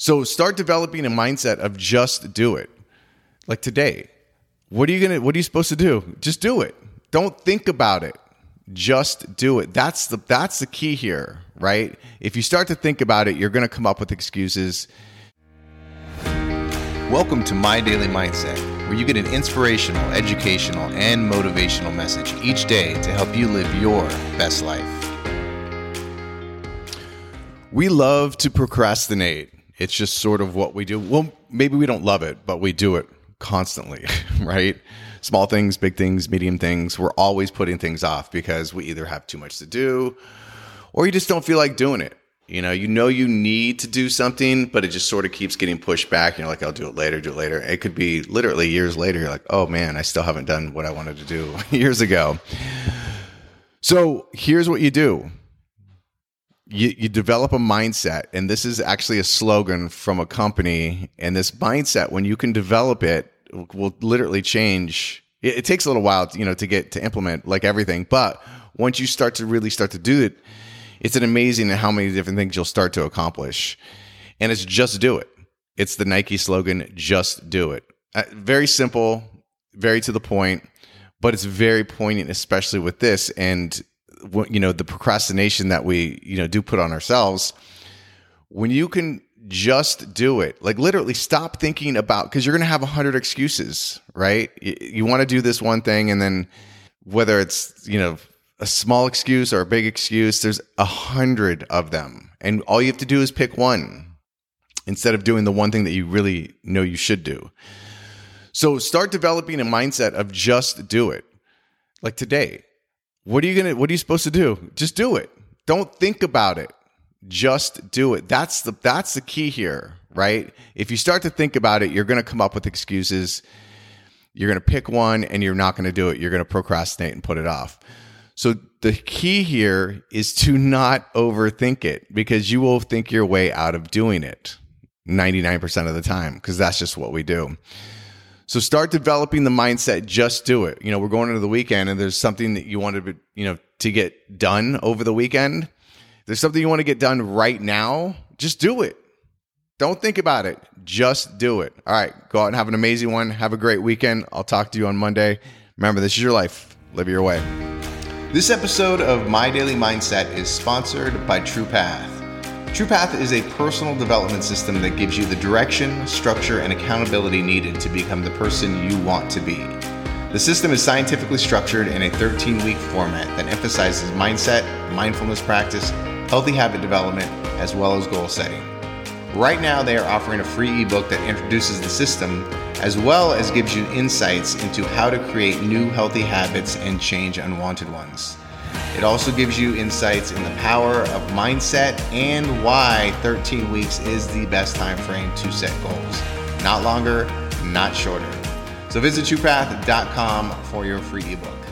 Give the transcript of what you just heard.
So start developing a mindset of just do it. Like today, what are you gonna? What are you supposed to do? Just do it. Don't think about it. Just do it. That's the that's the key here, right? If you start to think about it, you're gonna come up with excuses. Welcome to My Daily Mindset, where you get an inspirational, educational, and motivational message each day to help you live your best life. We love to procrastinate. It's just sort of what we do. Well, maybe we don't love it, but we do it constantly, right? Small things, big things, medium things. We're always putting things off because we either have too much to do or you just don't feel like doing it. You know, you know you need to do something, but it just sort of keeps getting pushed back. You're like, I'll do it later, do it later. It could be literally years later. You're like, oh man, I still haven't done what I wanted to do years ago. So here's what you do you, you develop a mindset and this is actually a slogan from a company and this mindset when you can develop it will literally change. It, it, takes a little while you know to get to implement like everything but once you start to really start to do it it's an amazing how many different things you'll start to accomplish. And it's just do it. It's the Nike slogan just do it. Uh, very simple very to the point but it's very poignant especially with this and you know the procrastination that we you know do put on ourselves when you can just do it like literally stop thinking about because you're going to have a hundred excuses right? You, you want to do this one thing and then whether it's you know a small excuse or a big excuse there's a hundred of them and all you have to do is pick one instead of doing the one thing that you really know you should do. So start developing a mindset of just do it. Like today what are you gonna? What are you supposed to do? Just do it. Don't think about it. Just do it. That's the that's the key here, right? If you start to think about it, you're gonna come up with excuses. You're gonna pick one, and you're not gonna do it. You're gonna procrastinate and put it off. So the key here is to not overthink it because you will think your way out of doing it 99% of the time because that's just what we do. So start developing the mindset. Just do it. You know, we're going into the weekend, and there's something that you wanted to, you know, to get done over the weekend. There's something you want to get done right now. Just do it. Don't think about it. Just do it. All right. Go out and have an amazing one. Have a great weekend. I'll talk to you on Monday. Remember, this is your life. Live your way. This episode of My Daily Mindset is sponsored by TruePath. TruePath is a personal development system that gives you the direction, structure, and accountability needed to become the person you want to be. The system is scientifically structured in a 13 week format that emphasizes mindset, mindfulness practice, healthy habit development, as well as goal setting. Right now, they are offering a free ebook that introduces the system as well as gives you insights into how to create new healthy habits and change unwanted ones. It also gives you insights in the power of mindset and why 13 weeks is the best time frame to set goals. Not longer, not shorter. So visit TruePath.com for your free ebook.